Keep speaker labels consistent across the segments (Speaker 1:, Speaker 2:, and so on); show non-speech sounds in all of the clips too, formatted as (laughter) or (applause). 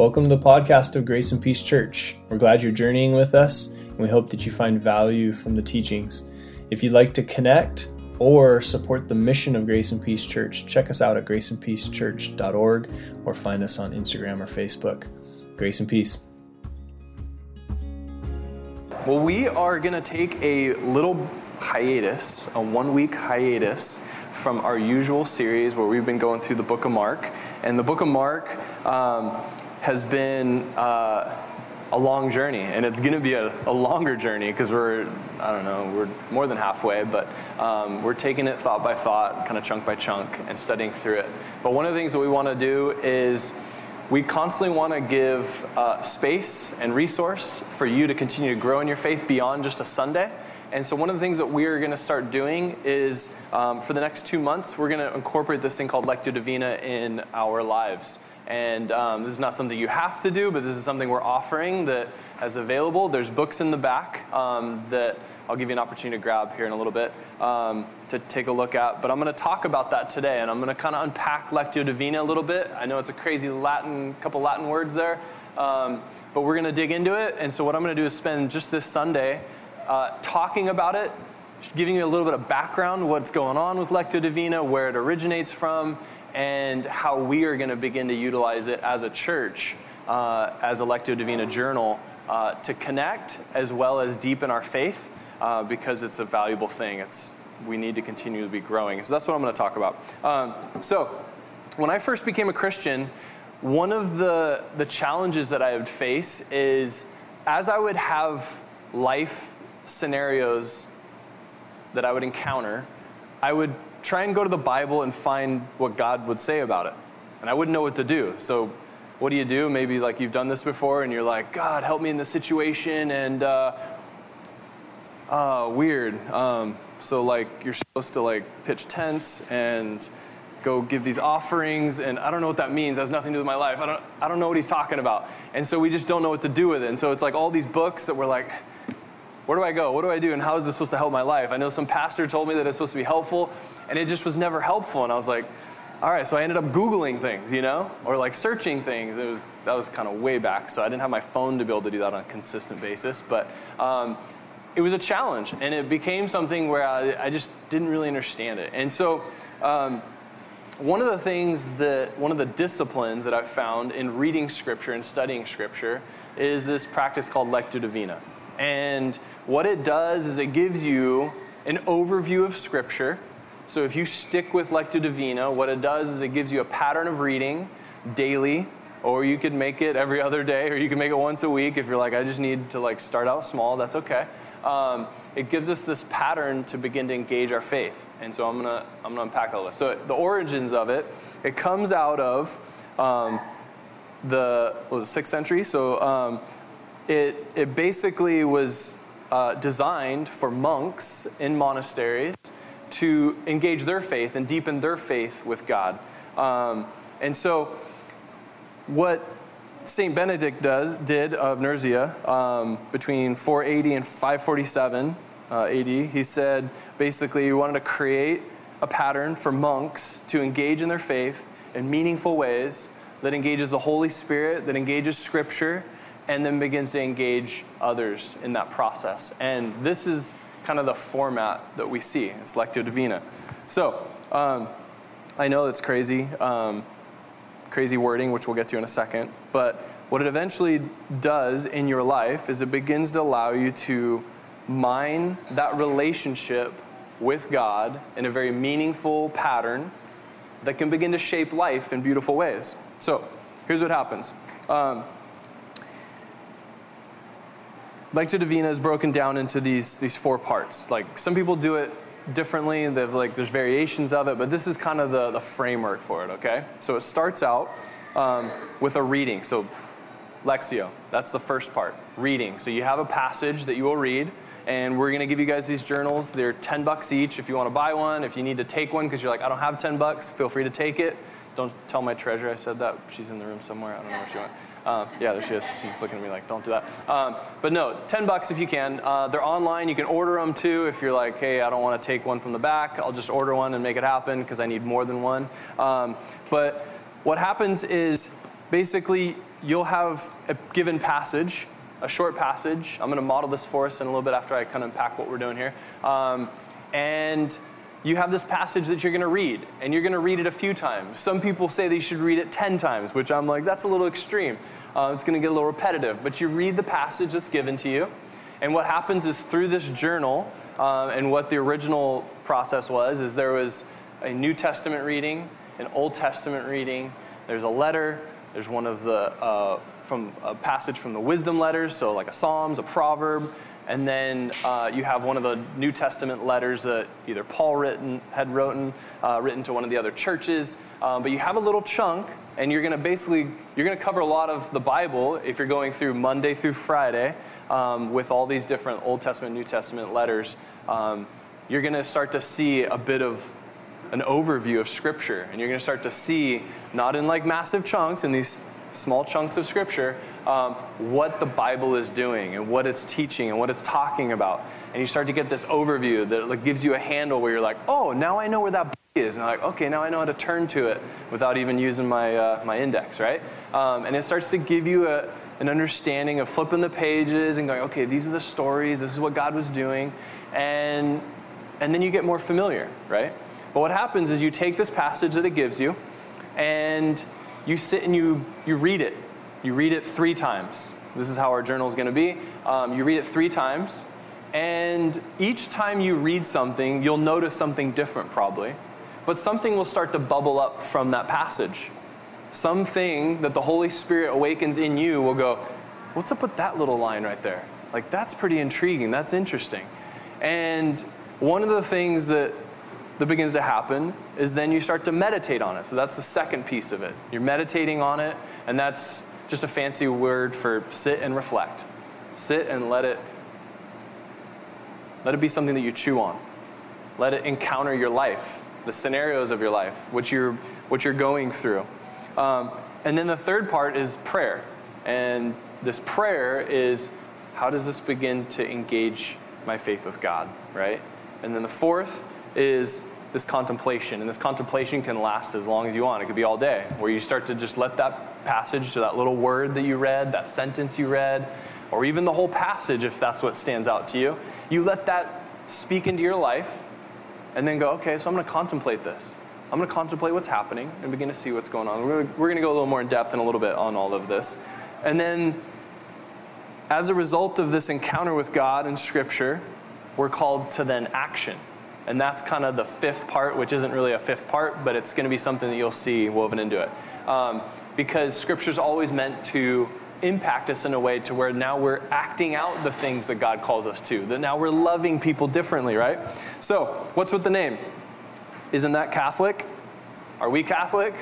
Speaker 1: Welcome to the podcast of Grace and Peace Church. We're glad you're journeying with us, and we hope that you find value from the teachings. If you'd like to connect or support the mission of Grace and Peace Church, check us out at graceandpeacechurch.org or find us on Instagram or Facebook. Grace and Peace.
Speaker 2: Well, we are going to take a little hiatus, a one week hiatus from our usual series where we've been going through the book of Mark. And the book of Mark um, has been uh, a long journey, and it's going to be a, a, longer journey because we're, I don't know, we're more than halfway, but um, we're taking it thought by thought, kind of chunk by chunk, and studying through it. But one of the things that we want to do is we constantly want to give uh, space and resource for you to continue to grow in your faith beyond just a Sunday. And so, one of the things that we are going to start doing is um, for the next two months, we're going to incorporate this thing called Lectio Divina in our lives. And um, this is not something you have to do, but this is something we're offering that is available. There's books in the back um, that I'll give you an opportunity to grab here in a little bit um, to take a look at. But I'm going to talk about that today, and I'm going to kind of unpack Lectio Divina a little bit. I know it's a crazy Latin, couple Latin words there, um, but we're going to dig into it. And so, what I'm going to do is spend just this Sunday uh, talking about it, giving you a little bit of background, what's going on with Lectio Divina, where it originates from, and how we are going to begin to utilize it as a church, uh, as a Lectio Divina journal, uh, to connect as well as deepen our faith, uh, because it's a valuable thing. It's we need to continue to be growing. So that's what I'm going to talk about. Um, so, when I first became a Christian, one of the the challenges that I would face is as I would have life scenarios that I would encounter, I would try and go to the Bible and find what God would say about it. And I wouldn't know what to do. So, what do you do? Maybe like you've done this before and you're like, God, help me in this situation. And, uh, uh, weird. Um, so, like, you're supposed to like pitch tents and go give these offerings. And I don't know what that means. That has nothing to do with my life. I don't, I don't know what he's talking about. And so, we just don't know what to do with it. And so, it's like all these books that we're like, where do I go? What do I do? And how is this supposed to help my life? I know some pastor told me that it's supposed to be helpful, and it just was never helpful. And I was like, all right, so I ended up Googling things, you know, or like searching things. It was that was kind of way back, so I didn't have my phone to be able to do that on a consistent basis. But um, it was a challenge, and it became something where I, I just didn't really understand it. And so, um, one of the things that one of the disciplines that I've found in reading Scripture and studying Scripture is this practice called lectio divina. And what it does is it gives you an overview of Scripture. So if you stick with Lectio Divina, what it does is it gives you a pattern of reading daily, or you could make it every other day, or you can make it once a week. If you're like, I just need to like start out small, that's okay. Um, it gives us this pattern to begin to engage our faith. And so I'm gonna I'm gonna unpack all this. So the origins of it, it comes out of um, the was sixth century. So um, it, it basically was uh, designed for monks in monasteries to engage their faith and deepen their faith with God. Um, and so, what Saint Benedict does did of Nursia um, between 480 and 547 uh, AD, he said basically he wanted to create a pattern for monks to engage in their faith in meaningful ways that engages the Holy Spirit, that engages Scripture, and then begins to engage others in that process. And this is kind of the format that we see. It's Lectio Divina. So, um, I know it's crazy, um, crazy wording, which we'll get to in a second, but what it eventually does in your life is it begins to allow you to mine that relationship with God in a very meaningful pattern that can begin to shape life in beautiful ways. So, here's what happens. Um, Lectio Divina is broken down into these, these four parts. Like some people do it differently, They've, like there's variations of it, but this is kind of the, the framework for it, okay? So it starts out um, with a reading. So Lectio, that's the first part, reading. So you have a passage that you will read, and we're to give you guys these journals. They're 10 bucks each if you want to buy one. If you need to take one because you're like, I don't have 10 bucks, feel free to take it. Don't tell my treasure I said that. She's in the room somewhere. I don't know where she went. Um, yeah, there she is. She's looking at me like, don't do that. Um, but no, 10 bucks if you can. Uh, they're online. You can order them too if you're like, hey, I don't want to take one from the back. I'll just order one and make it happen because I need more than one. Um, but what happens is basically you'll have a given passage, a short passage. I'm going to model this for us in a little bit after I kind of unpack what we're doing here. Um, and you have this passage that you're going to read, and you're going to read it a few times. Some people say that you should read it 10 times, which I'm like, that's a little extreme. Uh, it's going to get a little repetitive. But you read the passage that's given to you, and what happens is through this journal, uh, and what the original process was, is there was a New Testament reading, an Old Testament reading, there's a letter, there's one of the, uh, from a passage from the wisdom letters, so like a Psalms, a proverb, and then uh, you have one of the New Testament letters that either Paul written, had written, uh, written to one of the other churches. Um, but you have a little chunk, and you're going to basically you're going to cover a lot of the Bible if you're going through Monday through Friday um, with all these different Old Testament, New Testament letters. Um, you're going to start to see a bit of an overview of Scripture, and you're going to start to see not in like massive chunks in these small chunks of Scripture, um, what the Bible is doing and what it's teaching and what it's talking about. And you start to get this overview that like, gives you a handle where you're like, oh, now I know where that is. And I'm like, okay, now I know how to turn to it without even using my, uh, my index, right? Um, and it starts to give you a, an understanding of flipping the pages and going, okay, these are the stories, this is what God was doing. And, and then you get more familiar, right? But what happens is you take this passage that it gives you and you sit and you, you read it you read it three times. This is how our journal is going to be. Um, you read it three times, and each time you read something, you'll notice something different probably, but something will start to bubble up from that passage. Something that the Holy Spirit awakens in you will go, What's up with that little line right there? Like, that's pretty intriguing. That's interesting. And one of the things that that begins to happen is then you start to meditate on it. So that's the second piece of it. You're meditating on it, and that's just a fancy word for sit and reflect. Sit and let it let it be something that you chew on. Let it encounter your life, the scenarios of your life, what you're what you're going through. Um, and then the third part is prayer. And this prayer is how does this begin to engage my faith with God, right? And then the fourth is this contemplation. And this contemplation can last as long as you want. It could be all day, where you start to just let that passage, so that little word that you read, that sentence you read, or even the whole passage, if that's what stands out to you, you let that speak into your life and then go, okay, so I'm going to contemplate this. I'm going to contemplate what's happening and begin to see what's going on. We're going to go a little more in depth in a little bit on all of this. And then, as a result of this encounter with God and Scripture, we're called to then action. And that's kind of the fifth part, which isn't really a fifth part, but it's going to be something that you'll see woven into it. Um, because Scripture's always meant to impact us in a way to where now we're acting out the things that God calls us to, that now we're loving people differently, right? So, what's with the name? Isn't that Catholic? Are we Catholic?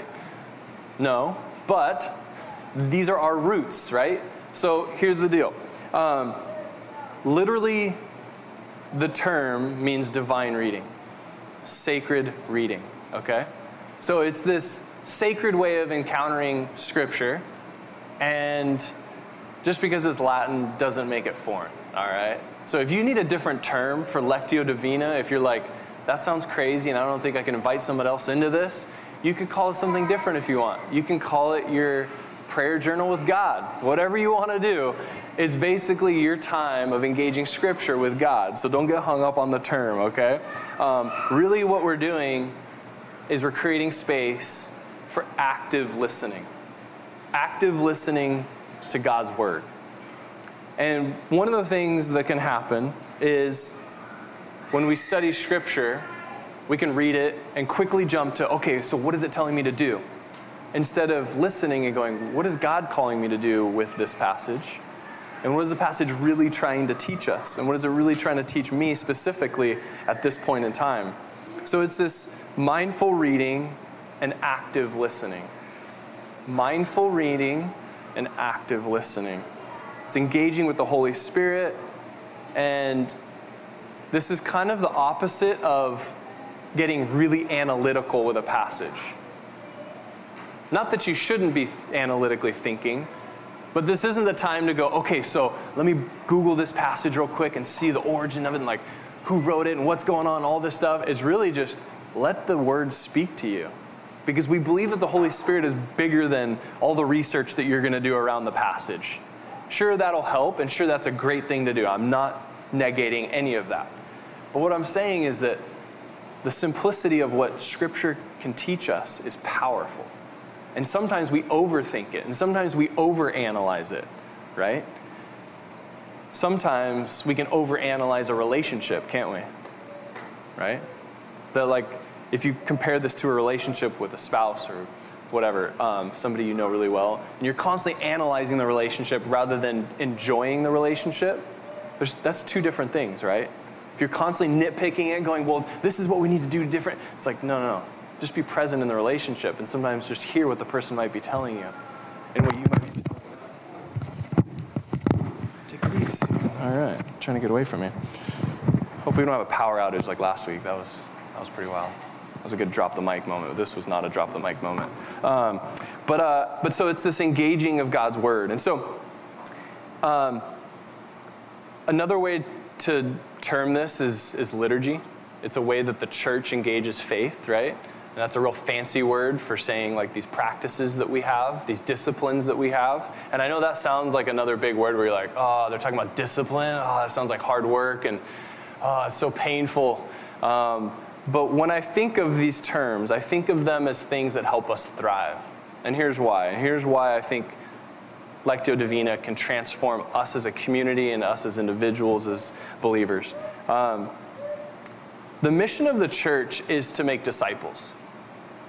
Speaker 2: No, but these are our roots, right? So, here's the deal. Um, literally, the term means divine reading, sacred reading, okay? So it's this sacred way of encountering Scripture, and just because it's Latin doesn't make it foreign, all right? So if you need a different term for Lectio Divina, if you're like, that sounds crazy and I don't think I can invite someone else into this, you could call it something different if you want. You can call it your prayer journal with God, whatever you want to do. It's basically your time of engaging Scripture with God. So don't get hung up on the term, okay? Um, really, what we're doing is we're creating space for active listening. Active listening to God's Word. And one of the things that can happen is when we study Scripture, we can read it and quickly jump to, okay, so what is it telling me to do? Instead of listening and going, what is God calling me to do with this passage? And what is the passage really trying to teach us? And what is it really trying to teach me specifically at this point in time? So it's this mindful reading and active listening. Mindful reading and active listening. It's engaging with the Holy Spirit, and this is kind of the opposite of getting really analytical with a passage. Not that you shouldn't be analytically thinking, but this isn't the time to go, okay, so let me Google this passage real quick and see the origin of it and like who wrote it and what's going on, all this stuff. It's really just let the word speak to you. Because we believe that the Holy Spirit is bigger than all the research that you're going to do around the passage. Sure, that'll help, and sure, that's a great thing to do. I'm not negating any of that. But what I'm saying is that the simplicity of what Scripture can teach us is powerful. And sometimes we overthink it, and sometimes we overanalyze it, right? Sometimes we can overanalyze a relationship, can't we? Right? That, like, if you compare this to a relationship with a spouse or whatever, um, somebody you know really well, and you're constantly analyzing the relationship rather than enjoying the relationship, that's two different things, right? If you're constantly nitpicking it, going, well, this is what we need to do different, it's like, no, no, no. Just be present in the relationship and sometimes just hear what the person might be telling you and what you might be telling them. Take it easy. All right, I'm trying to get away from you. Hopefully, we don't have a power outage like last week. That was, that was pretty wild. Was a good drop the mic moment. This was not a drop the mic moment. Um, but, uh, but so it's this engaging of God's word. And so, um, another way to term this is, is liturgy. It's a way that the church engages faith, right? And that's a real fancy word for saying like these practices that we have, these disciplines that we have. And I know that sounds like another big word where you're like, oh, they're talking about discipline. Oh, that sounds like hard work and oh, it's so painful. Um, but when I think of these terms, I think of them as things that help us thrive. And here's why. And here's why I think Lectio Divina can transform us as a community and us as individuals, as believers. Um, the mission of the church is to make disciples.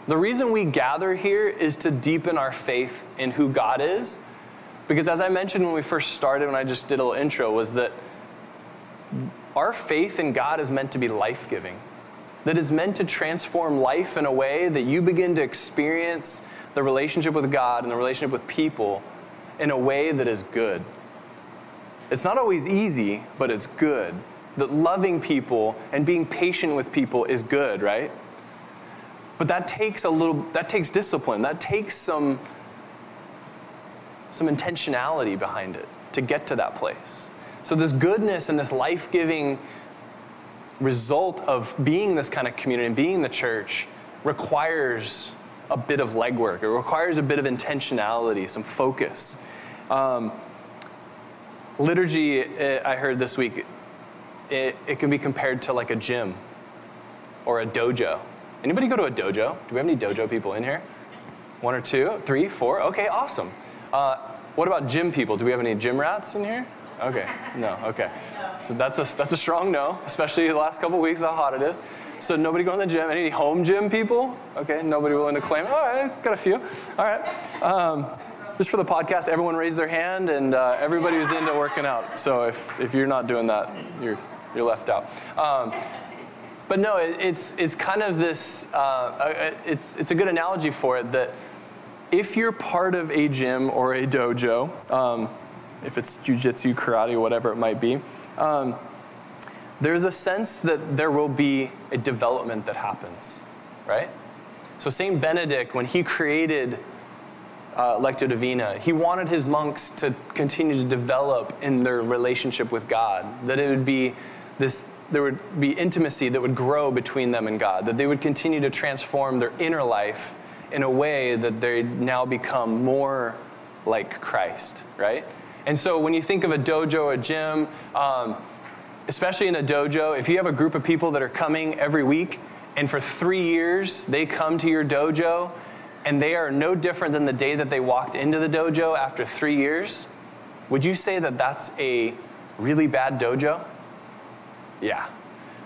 Speaker 2: The reason we gather here is to deepen our faith in who God is. Because as I mentioned when we first started, when I just did a little intro, was that our faith in God is meant to be life giving that is meant to transform life in a way that you begin to experience the relationship with God and the relationship with people in a way that is good. It's not always easy, but it's good. That loving people and being patient with people is good, right? But that takes a little that takes discipline. That takes some some intentionality behind it to get to that place. So this goodness and this life-giving result of being this kind of community and being the church requires a bit of legwork. It requires a bit of intentionality, some focus. Um, liturgy, eh, I heard this week, it, it can be compared to like a gym or a dojo. Anybody go to a dojo? Do we have any dojo people in here? One or two, three, four? Okay, awesome. Uh, what about gym people? Do we have any gym rats in here? Okay, no, okay. So that's a, that's a strong no, especially the last couple weeks, how hot it is. So nobody going to the gym. Any home gym people? Okay, nobody willing to claim. All right, got a few. All right. Um, just for the podcast, everyone raised their hand, and uh, everybody was into working out. So if, if you're not doing that, you're you're left out. Um, but no, it, it's it's kind of this. Uh, it's it's a good analogy for it that if you're part of a gym or a dojo, um, if it's jujitsu, karate, whatever it might be, um, there's a sense that there will be a development that happens, right? So Saint Benedict, when he created uh, Divina, he wanted his monks to continue to develop in their relationship with God. That it would be this, there would be intimacy that would grow between them and God. That they would continue to transform their inner life in a way that they now become more like Christ, right? And so when you think of a dojo, a gym, um, especially in a dojo, if you have a group of people that are coming every week, and for three years they come to your dojo, and they are no different than the day that they walked into the dojo after three years, would you say that that's a really bad dojo? Yeah.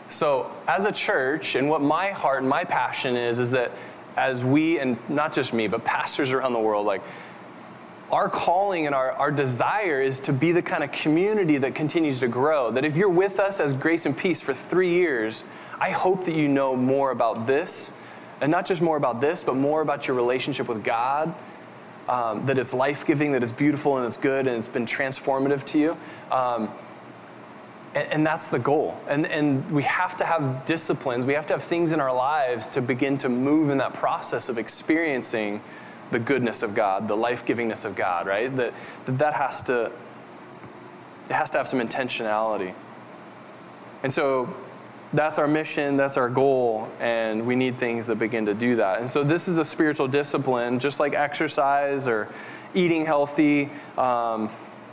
Speaker 2: So, as a church, and what my heart and my passion is, is that as we, and not just me, but pastors around the world, like, our calling and our, our desire is to be the kind of community that continues to grow. That if you're with us as Grace and Peace for three years, I hope that you know more about this. And not just more about this, but more about your relationship with God. Um, that it's life giving, that it's beautiful and it's good and it's been transformative to you. Um, and, and, that's the goal. And, and we have to have disciplines, we have to have things in our lives to begin to move in that process of experiencing the goodness of God, the life givingness of God, right? That, that that has to it has to have some intentionality. And so that's our mission, that's our goal, and we need things that begin to do that. And so, this is a spiritual discipline, just like exercise or eating healthy. Um,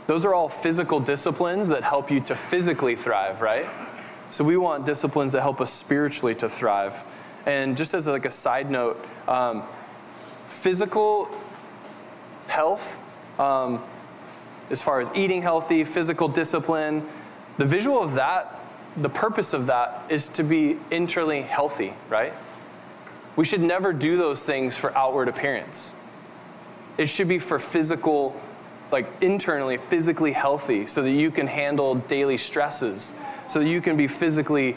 Speaker 2: those are all physical disciplines that help you to physically thrive, right? So, we want disciplines that help us spiritually to thrive. And just as like a side note, um, physical health, um, as far as eating healthy, physical discipline, the visual of that the purpose of that is to be internally healthy, right? We should never do those things for outward appearance. It should be for physical, like internally, physically healthy, so that you can handle daily stresses, so that you can be physically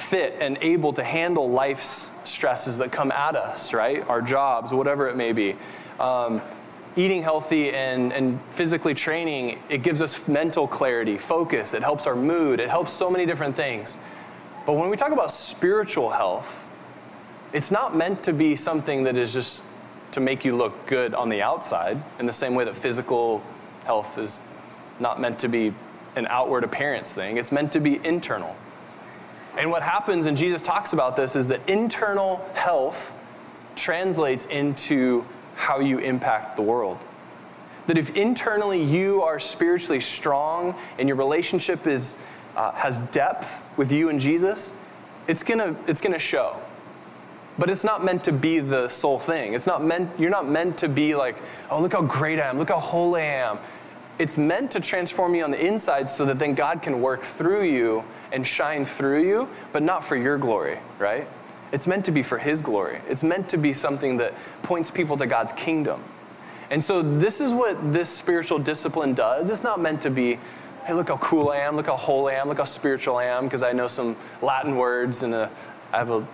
Speaker 2: fit and able to handle life's stresses that come at us, right? Our jobs, whatever it may be. Um, eating healthy and, and physically training, it gives us mental clarity, focus, it helps our mood, it helps so many different things. But when we talk about spiritual health, it's not meant to be something that is just to make you look good on the outside, in the same way that physical health is not meant to be an outward appearance thing, it's meant to be internal. And what happens, and Jesus talks about this, is that internal health translates into how you impact the world. That if internally you are spiritually strong and your relationship is, uh, has depth with you and Jesus, it's gonna, it's gonna show. But it's not meant to be the sole thing. It's not meant, you're not meant to be like, oh, look how great I am, look how holy I am. It's meant to transform you on the inside so that then God can work through you and shine through you, but not for your glory, right? It's meant to be for His glory. It's meant to be something that points people to God's kingdom. And so, this is what this spiritual discipline does. It's not meant to be, hey, look how cool I am, look how holy I am, look how spiritual I am, because I know some Latin words and a, I have a,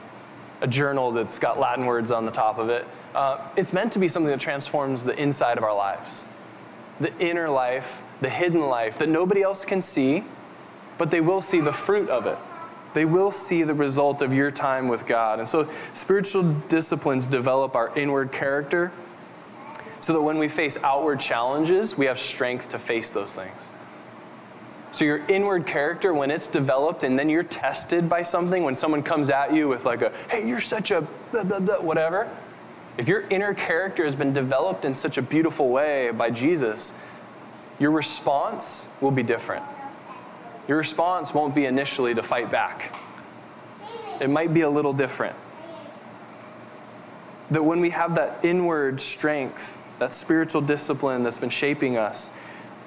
Speaker 2: a journal that's got Latin words on the top of it. Uh, it's meant to be something that transforms the inside of our lives, the inner life, the hidden life that nobody else can see, but they will see the fruit of it they will see the result of your time with God. And so, spiritual disciplines develop our inward character so that when we face outward challenges, we have strength to face those things. So, your inward character, when it's developed and then you're tested by something, when someone comes at you with, like, a, hey, you're such a blah, blah, blah, whatever, if your inner character has been developed in such a beautiful way by Jesus, your response will be different. Your response won't be initially to fight back. It might be a little different. That when we have that inward strength, that spiritual discipline that's been shaping us,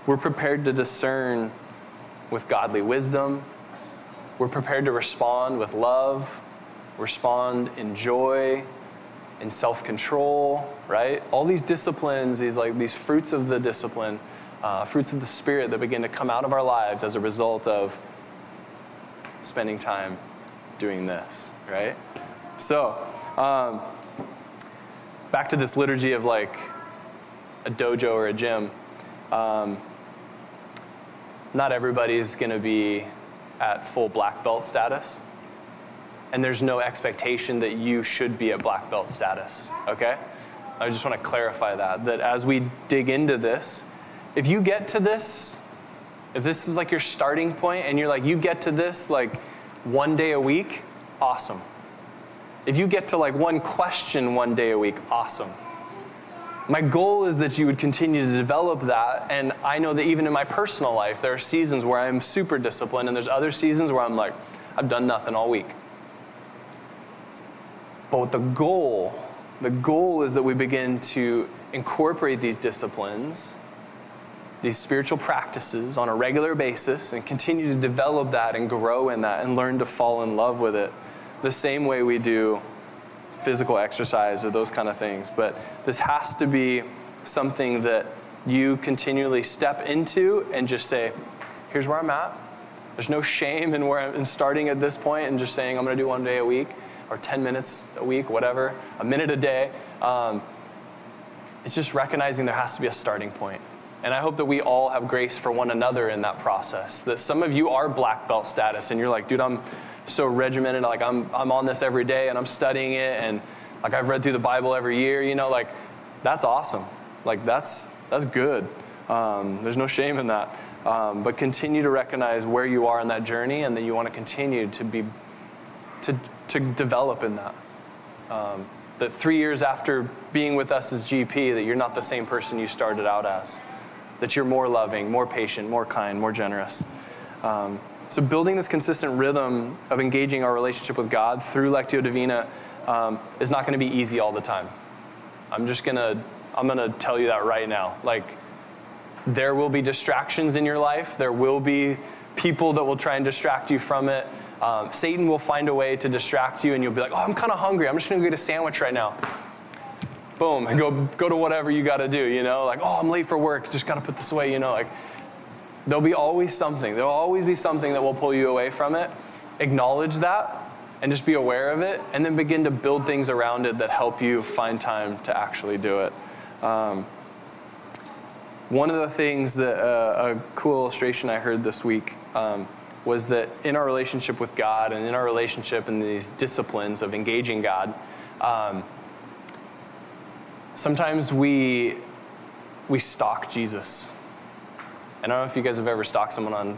Speaker 2: we're prepared to discern with godly wisdom. We're prepared to respond with love, respond in joy, in self-control, right? All these disciplines, these like these fruits of the discipline uh, fruits of the Spirit that begin to come out of our lives as a result of spending time doing this, right? So, um, back to this liturgy of like a dojo or a gym. Um, not everybody's going to be at full black belt status. And there's no expectation that you should be at black belt status, okay? I just want to clarify that, that as we dig into this, if you get to this, if this is like your starting point and you're like, you get to this like one day a week, awesome. If you get to like one question one day a week, awesome. My goal is that you would continue to develop that. And I know that even in my personal life, there are seasons where I'm super disciplined, and there's other seasons where I'm like, I've done nothing all week. But the goal, the goal is that we begin to incorporate these disciplines these spiritual practices on a regular basis and continue to develop that and grow in that and learn to fall in love with it the same way we do physical exercise or those kind of things. But this has to be something that you continually step into and just say, here's where I'm at. There's no shame in where I'm in starting at this point and just saying I'm going to do one day a week or 10 minutes a week, whatever, a minute a day. Um, it's just recognizing there has to be a starting point. And I hope that we all have grace for one another in that process. That some of you are black belt status and you're like, dude, I'm so regimented, like I'm, I'm on this every day and I'm studying it and like I've read through the Bible every year, you know, like that's awesome. Like that's, that's good. Um, there's no shame in that. Um, but continue to recognize where you are in that journey and that you want to continue to be to, to develop in that. Um, that three years after being with us as GP, that you're not the same person you started out as. That you're more loving, more patient, more kind, more generous. Um, so building this consistent rhythm of engaging our relationship with God through Lectio Divina um, is not going to be easy all the time. I'm just gonna I'm gonna tell you that right now. Like there will be distractions in your life. There will be people that will try and distract you from it. Um, Satan will find a way to distract you, and you'll be like, "Oh, I'm kind of hungry. I'm just gonna get a sandwich right now." Boom, and go go to whatever you got to do. You know, like, "Oh, I'm late for work. Just got to put this away." You know, like there'll be always something. There'll always be something that will pull you away from it. Acknowledge that, and just be aware of it, and then begin to build things around it that help you find time to actually do it. Um, one of the things that uh, a cool illustration I heard this week um, was that in our relationship with God and in our relationship in these disciplines of engaging God, um, sometimes we we stalk Jesus. And I don't know if you guys have ever stalked someone on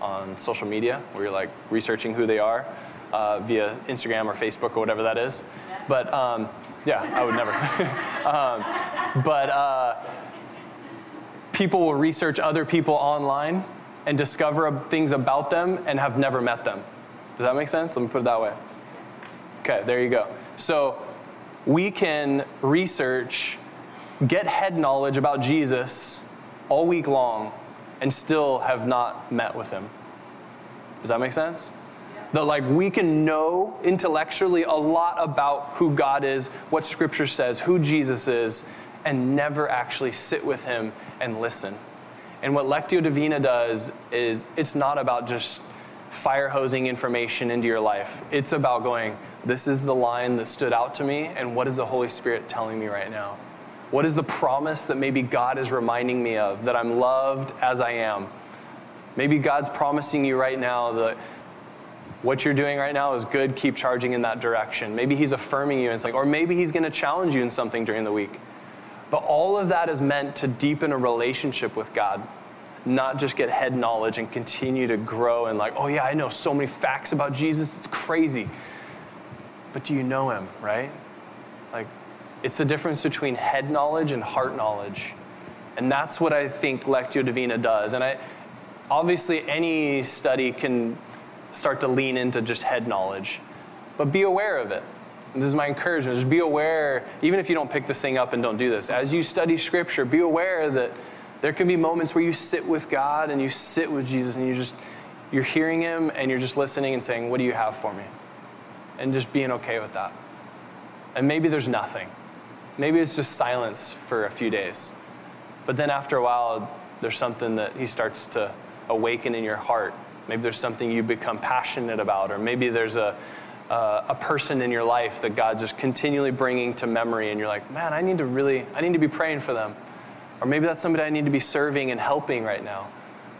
Speaker 2: on social media where you're like researching who they are uh, via Instagram or Facebook or whatever that is. But um, yeah, I would never. (laughs) um, but uh, people will research other people online and discover things about them and have never met them. Does that make sense? Let me put it that way. Okay, there you go. So we can research, get head knowledge about Jesus all week long and still have not met with him. Does that make sense? That like we can know intellectually a lot about who God is, what scripture says, who Jesus is, and never actually sit with him and listen. And what Lectio Divina does is it's not about just fire hosing information into your life. It's about going, this is the line that stood out to me, and what is the Holy Spirit telling me right now? What is the promise that maybe God is reminding me of, that I'm loved as I am? Maybe God's promising you right now that what you're doing right now is good, keep charging in that direction. Maybe He's affirming you, and it's like, or maybe He's going to challenge you in something during the week. But all of that is meant to deepen a relationship with God, not just get head knowledge and continue to grow and, like, oh, yeah, I know so many facts about Jesus, it's crazy. But do you know Him, right? Like, it's the difference between head knowledge and heart knowledge. And that's what I think Lectio Divina does. And I, obviously, any study can start to lean into just head knowledge, but be aware of it. This is my encouragement. Just be aware, even if you don't pick this thing up and don't do this, as you study Scripture, be aware that there can be moments where you sit with God and you sit with Jesus and you just, you're hearing Him and you're just listening and saying, What do you have for me? And just being okay with that. And maybe there's nothing. Maybe it's just silence for a few days. But then after a while, there's something that He starts to awaken in your heart. Maybe there's something you become passionate about, or maybe there's a, uh, a person in your life that God's just continually bringing to memory, and you're like, man, I need to really, I need to be praying for them. Or maybe that's somebody I need to be serving and helping right now.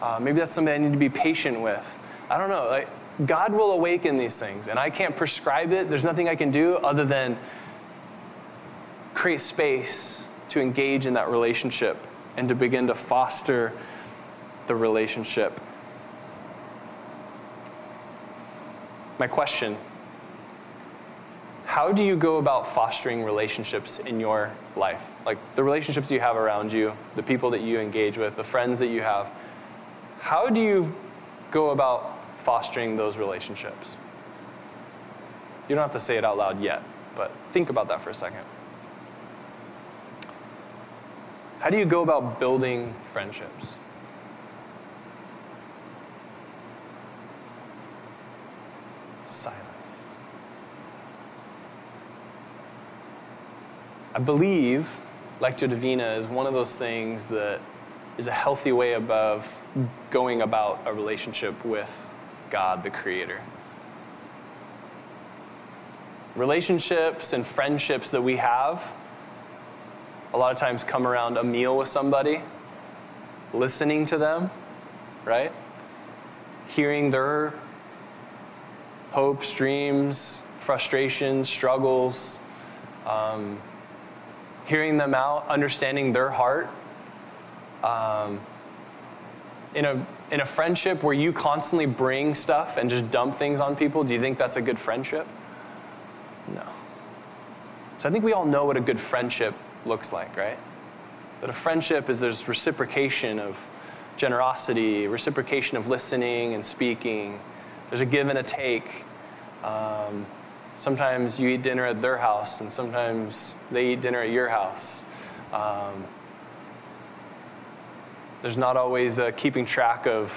Speaker 2: Uh, maybe that's somebody I need to be patient with. I don't know. Like, God will awaken these things, and I can't prescribe it. There's nothing I can do other than create space to engage in that relationship and to begin to foster the relationship. My question How do you go about fostering relationships in your life? Like the relationships you have around you, the people that you engage with, the friends that you have. How do you go about fostering those relationships? You don't have to say it out loud yet, but think about that for a second. How do you go about building friendships? Silence. I believe Lectio Divina is one of those things that is a healthy way above going about a relationship with God, the Creator. Relationships and friendships that we have a lot of times come around a meal with somebody, listening to them, right? Hearing their hopes, dreams, frustrations, struggles, um, hearing them out, understanding their heart. Um, in a in a friendship where you constantly bring stuff and just dump things on people, do you think that's a good friendship? No. So I think we all know what a good friendship looks like, right? That a friendship is there's reciprocation of generosity, reciprocation of listening and speaking. There's a give and a take. Um, sometimes you eat dinner at their house, and sometimes they eat dinner at your house. Um, there's not always a keeping track of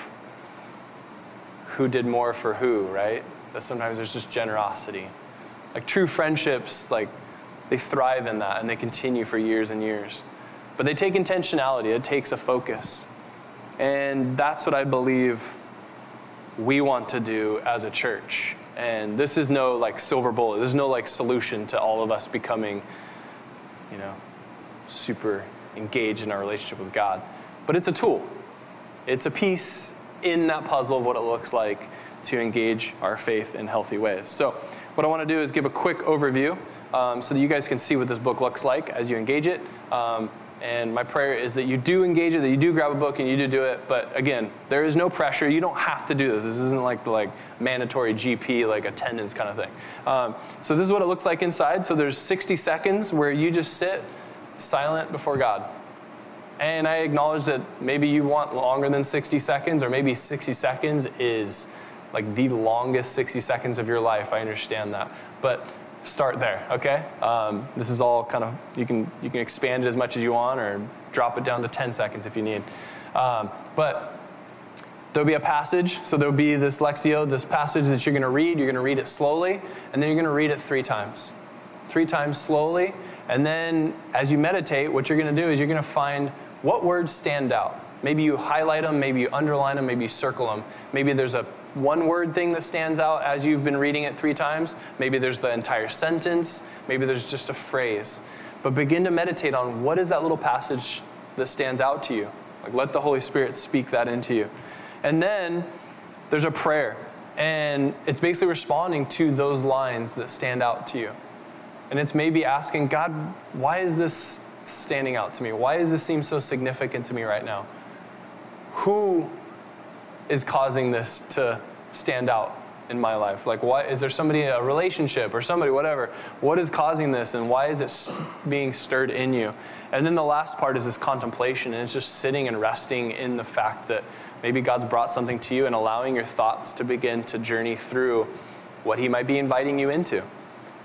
Speaker 2: who did more for who, right? That sometimes there's just generosity. Like true friendships, like they thrive in that and they continue for years and years. But they take intentionality, it takes a focus. And that's what I believe we want to do as a church. And this is no like silver bullet. There's no like solution to all of us becoming, you know, super engaged in our relationship with God. But it's a tool. It's a piece in that puzzle of what it looks like to engage our faith in healthy ways. So, what I want to do is give a quick overview um, so that you guys can see what this book looks like as you engage it. Um, and my prayer is that you do engage it, that you do grab a book and you do do it. But again, there is no pressure. You don't have to do this. This isn't like the like mandatory GP like attendance kind of thing. Um, so this is what it looks like inside. So there's 60 seconds where you just sit silent before God. And I acknowledge that maybe you want longer than 60 seconds, or maybe 60 seconds is like the longest 60 seconds of your life. I understand that. But start there, okay? Um, this is all kind of, you can, you can expand it as much as you want or drop it down to 10 seconds if you need. Um, but there'll be a passage. So there'll be this Lectio, this passage that you're going to read. You're going to read it slowly, and then you're going to read it three times. Three times slowly. And then as you meditate, what you're going to do is you're going to find what words stand out. Maybe you highlight them, maybe you underline them, maybe you circle them. Maybe there's a one word thing that stands out as you've been reading it three times. Maybe there's the entire sentence. Maybe there's just a phrase. But begin to meditate on what is that little passage that stands out to you. Like let the Holy Spirit speak that into you. And then there's a prayer. And it's basically responding to those lines that stand out to you. And it's maybe asking, God, why is this standing out to me? Why does this seem so significant to me right now? Who is causing this to stand out in my life? Like, what is there somebody, a relationship or somebody, whatever? What is causing this and why is it being stirred in you? And then the last part is this contemplation, and it's just sitting and resting in the fact that maybe God's brought something to you and allowing your thoughts to begin to journey through what He might be inviting you into,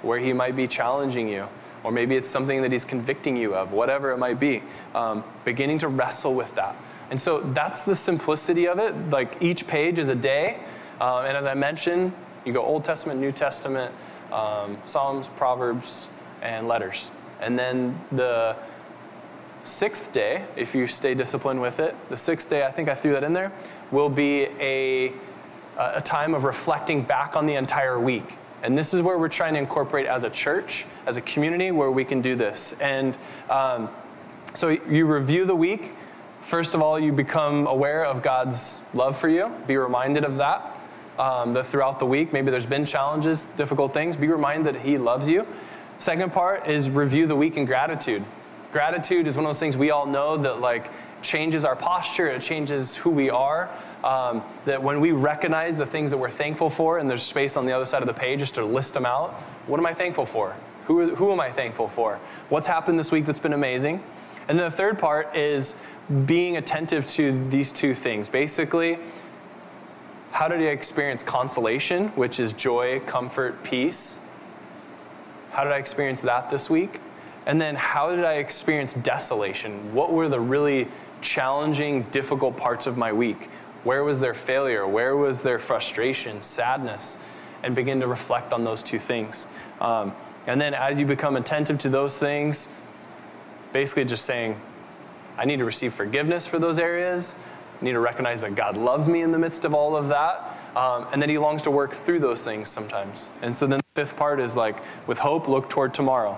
Speaker 2: where He might be challenging you, or maybe it's something that He's convicting you of, whatever it might be. Um, beginning to wrestle with that. And so that's the simplicity of it. Like each page is a day. Um, and as I mentioned, you go Old Testament, New Testament, um, Psalms, Proverbs, and letters. And then the sixth day, if you stay disciplined with it, the sixth day, I think I threw that in there, will be a, a time of reflecting back on the entire week. And this is where we're trying to incorporate as a church, as a community, where we can do this. And um, so you review the week. First of all, you become aware of God's love for you. Be reminded of that. Um, that throughout the week, maybe there's been challenges, difficult things. Be reminded that He loves you. Second part is review the week in gratitude. Gratitude is one of those things we all know that like changes our posture. It changes who we are. Um, that when we recognize the things that we're thankful for, and there's space on the other side of the page just to list them out. What am I thankful for? Who, who am I thankful for? What's happened this week that's been amazing? And then the third part is being attentive to these two things. Basically, how did I experience consolation, which is joy, comfort, peace? How did I experience that this week? And then how did I experience desolation? What were the really challenging, difficult parts of my week? Where was their failure? Where was their frustration, sadness? And begin to reflect on those two things. Um, and then as you become attentive to those things, basically just saying, I need to receive forgiveness for those areas. I need to recognize that God loves me in the midst of all of that. Um, and that He longs to work through those things sometimes. And so then the fifth part is like, with hope, look toward tomorrow.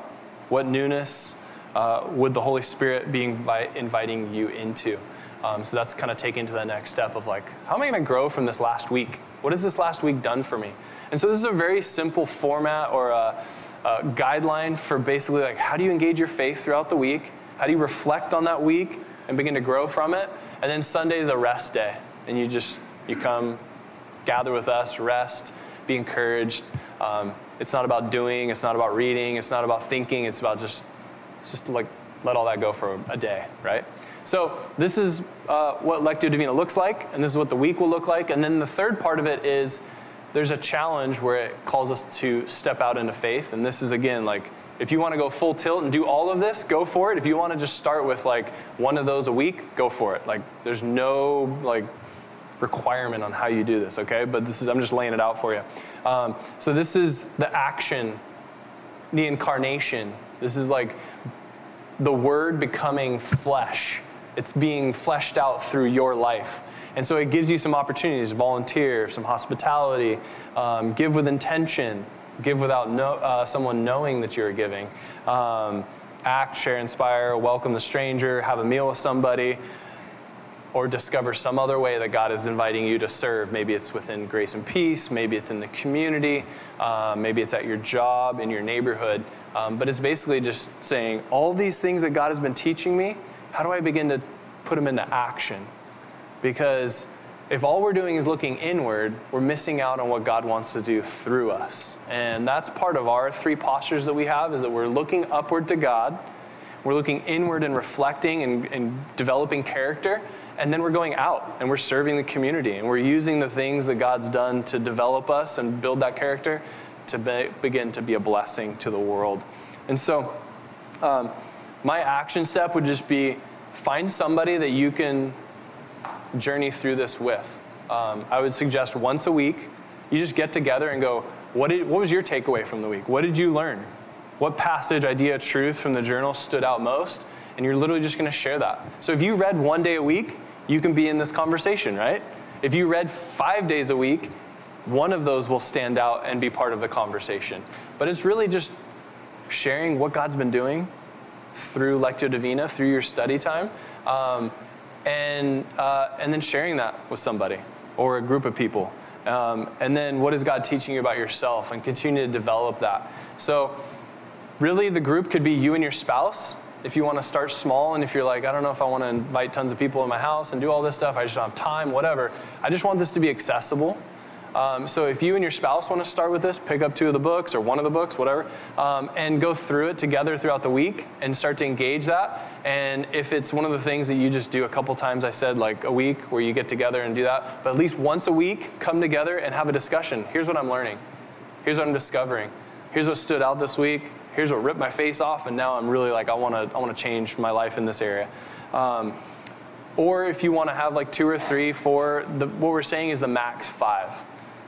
Speaker 2: What newness uh, would the Holy Spirit be invi- inviting you into? Um, so that's kind of taking to the next step of like, how am I going to grow from this last week? What has this last week done for me? And so this is a very simple format or a, a guideline for basically like, how do you engage your faith throughout the week? How do you reflect on that week? and begin to grow from it. And then Sunday is a rest day, and you just you come, gather with us, rest, be encouraged. Um, it's not about doing, it's not about reading, it's not about thinking. It's about just it's just like let all that go for a day, right? So this is uh, what Lectio Divina looks like, and this is what the week will look like. And then the third part of it is there's a challenge where it calls us to step out into faith. And this is again like if you want to go full tilt and do all of this, go for it. If you want to just start with like one of those a week, go for it. Like there's no like requirement on how you do this, okay? But this is I'm just laying it out for you. Um, so this is the action, the incarnation. This is like the word becoming flesh. It's being fleshed out through your life. And so it gives you some opportunities volunteer, some hospitality, um, give with intention, give without no, uh, someone knowing that you're giving, um, act, share, inspire, welcome the stranger, have a meal with somebody, or discover some other way that God is inviting you to serve. Maybe it's within grace and peace, maybe it's in the community, uh, maybe it's at your job, in your neighborhood. Um, but it's basically just saying, all these things that God has been teaching me, how do I begin to put them into action? Because if all we're doing is looking inward, we're missing out on what God wants to do through us. And that's part of our three postures that we have is that we're looking upward to God, we're looking inward and reflecting and, and developing character, and then we're going out and we're serving the community and we're using the things that God's done to develop us and build that character to be, begin to be a blessing to the world. And so, um, my action step would just be find somebody that you can journey through this with. Um, I would suggest once a week, you just get together and go, what, did, what was your takeaway from the week? What did you learn? What passage, idea, truth from the journal stood out most? And you're literally just going to share that. So if you read one day a week, you can be in this conversation, right? If you read five days a week, one of those will stand out and be part of the conversation. But it's really just sharing what God's been doing through Lectio Divina, through your study time, um, and, uh, and then sharing that with somebody or a group of people. Um, and then what is God teaching you about yourself and continue to develop that. So, really, the group could be you and your spouse. If you want to start small, and if you're like, I don't know if I want to invite tons of people in my house and do all this stuff, I just don't have time, whatever. I just want this to be accessible. Um, so if you and your spouse want to start with this, pick up two of the books or one of the books, whatever, um, and go through it together throughout the week and start to engage that. And if it's one of the things that you just do a couple times, I said like a week where you get together and do that, but at least once a week, come together and have a discussion. Here's what I'm learning. Here's what I'm discovering. Here's what stood out this week. Here's what ripped my face off, and now I'm really like I want to I want to change my life in this area. Um, or if you want to have like two or three, four, the, what we're saying is the max five.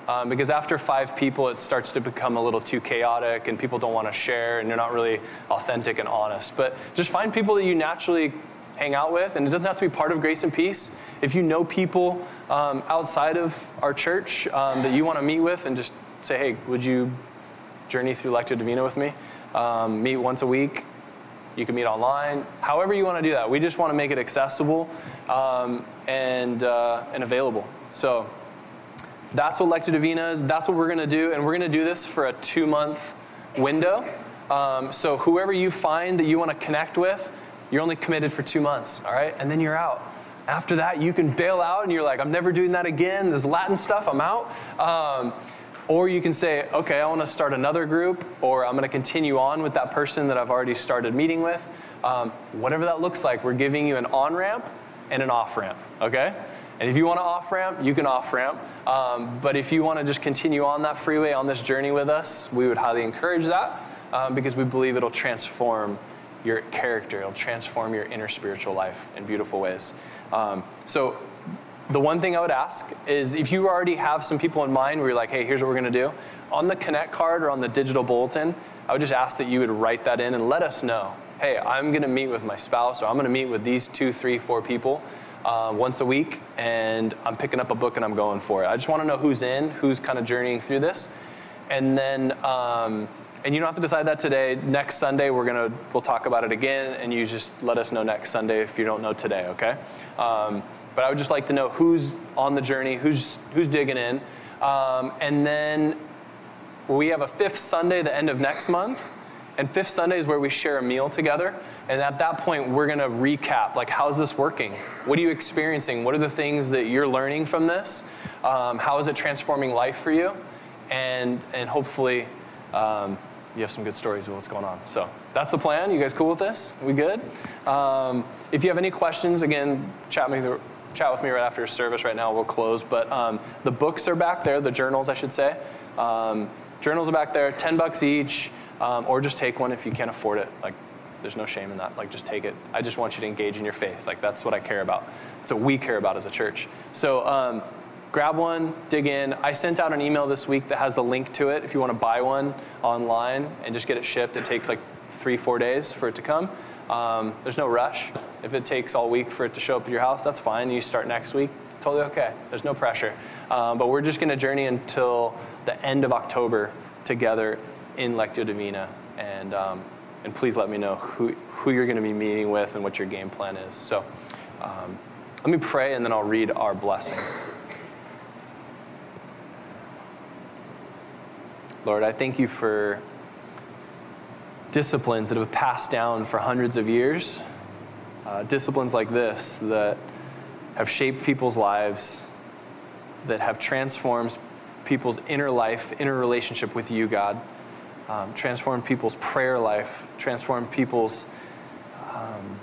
Speaker 2: Um, because after five people, it starts to become a little too chaotic and people don't want to share and you're not really authentic and honest. But just find people that you naturally hang out with, and it doesn't have to be part of Grace and Peace. If you know people um, outside of our church um, that you want to meet with, and just say, hey, would you journey through Lectio Divina with me? Um, meet once a week. You can meet online. However, you want to do that. We just want to make it accessible um, and, uh, and available. So, that's what Lectio Divina is. That's what we're going to do. And we're going to do this for a two month window. Um, so whoever you find that you want to connect with, you're only committed for two months, all right? And then you're out. After that, you can bail out and you're like, I'm never doing that again. This Latin stuff, I'm out. Um, or you can say, okay, I want to start another group, or I'm going to continue on with that person that I've already started meeting with. Um, whatever that looks like, we're giving you an on ramp and an off ramp, okay? And if you want to off ramp, you can off ramp. Um, but if you want to just continue on that freeway, on this journey with us, we would highly encourage that um, because we believe it'll transform your character, it'll transform your inner spiritual life in beautiful ways. Um, so, the one thing I would ask is if you already have some people in mind where you're like, hey, here's what we're going to do, on the Connect card or on the digital bulletin, I would just ask that you would write that in and let us know. Hey, I'm going to meet with my spouse or I'm going to meet with these two, three, four people uh, once a week, and I'm picking up a book and I'm going for it. I just want to know who's in, who's kind of journeying through this, and then. Um, and you don't have to decide that today. Next Sunday, we're gonna we'll talk about it again, and you just let us know next Sunday if you don't know today, okay? Um, but I would just like to know who's on the journey, who's who's digging in, um, and then we have a fifth Sunday, the end of next month, and fifth Sunday is where we share a meal together. And at that point, we're going to recap like, how's this working? What are you experiencing? What are the things that you're learning from this? Um, how is it transforming life for you? And, and hopefully, um, you have some good stories of what's going on. So that's the plan. You guys cool with this? We good? Um, if you have any questions, again, chat me chat with me right after service. Right now, we'll close. But um, the books are back there, the journals, I should say. Um, journals are back there, 10 bucks each, um, or just take one if you can't afford it. Like, there's no shame in that. Like, just take it. I just want you to engage in your faith. Like, that's what I care about. That's what we care about as a church. So, um, grab one, dig in. I sent out an email this week that has the link to it if you want to buy one online and just get it shipped. It takes like three, four days for it to come. Um, there's no rush. If it takes all week for it to show up at your house, that's fine. You start next week, it's totally okay. There's no pressure. Um, but we're just going to journey until the end of October together in Lectio Divina. And, um, and please let me know who, who you're going to be meeting with and what your game plan is. So um, let me pray and then I'll read our blessing. Lord, I thank you for disciplines that have passed down for hundreds of years. Uh, disciplines like this that have shaped people's lives, that have transformed people's inner life, inner relationship with you, God. Um, transformed people's prayer life, transform people's um,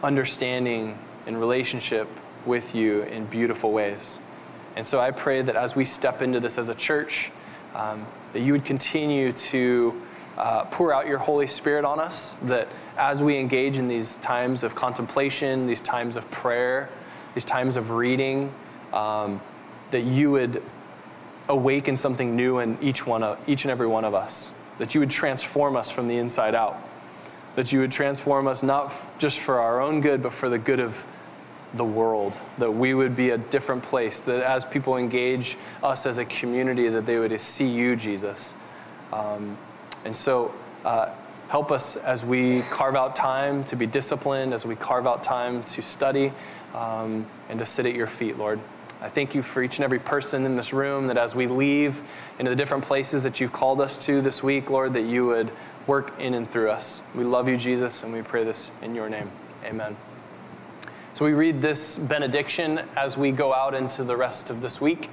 Speaker 2: understanding and relationship with you in beautiful ways. And so I pray that as we step into this as a church, um, that you would continue to uh, pour out your Holy Spirit on us, that as we engage in these times of contemplation, these times of prayer, these times of reading, um, that you would awaken something new in each one of each and every one of us. That you would transform us from the inside out. That you would transform us not just for our own good, but for the good of the world. That we would be a different place. That as people engage us as a community, that they would see you, Jesus. Um, and so, uh, help us as we carve out time to be disciplined, as we carve out time to study, um, and to sit at your feet, Lord. I thank you for each and every person in this room that as we leave into the different places that you've called us to this week, Lord, that you would work in and through us. We love you, Jesus, and we pray this in your name. Amen. So we read this benediction as we go out into the rest of this week.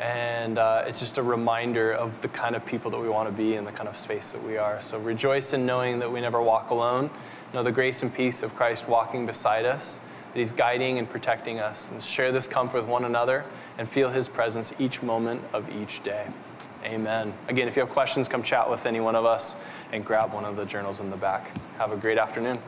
Speaker 2: And uh, it's just a reminder of the kind of people that we want to be and the kind of space that we are. So rejoice in knowing that we never walk alone. Know the grace and peace of Christ walking beside us that He's guiding and protecting us. And share this comfort with one another and feel His presence each moment of each day. Amen. Again, if you have questions, come chat with any one of us and grab one of the journals in the back. Have a great afternoon.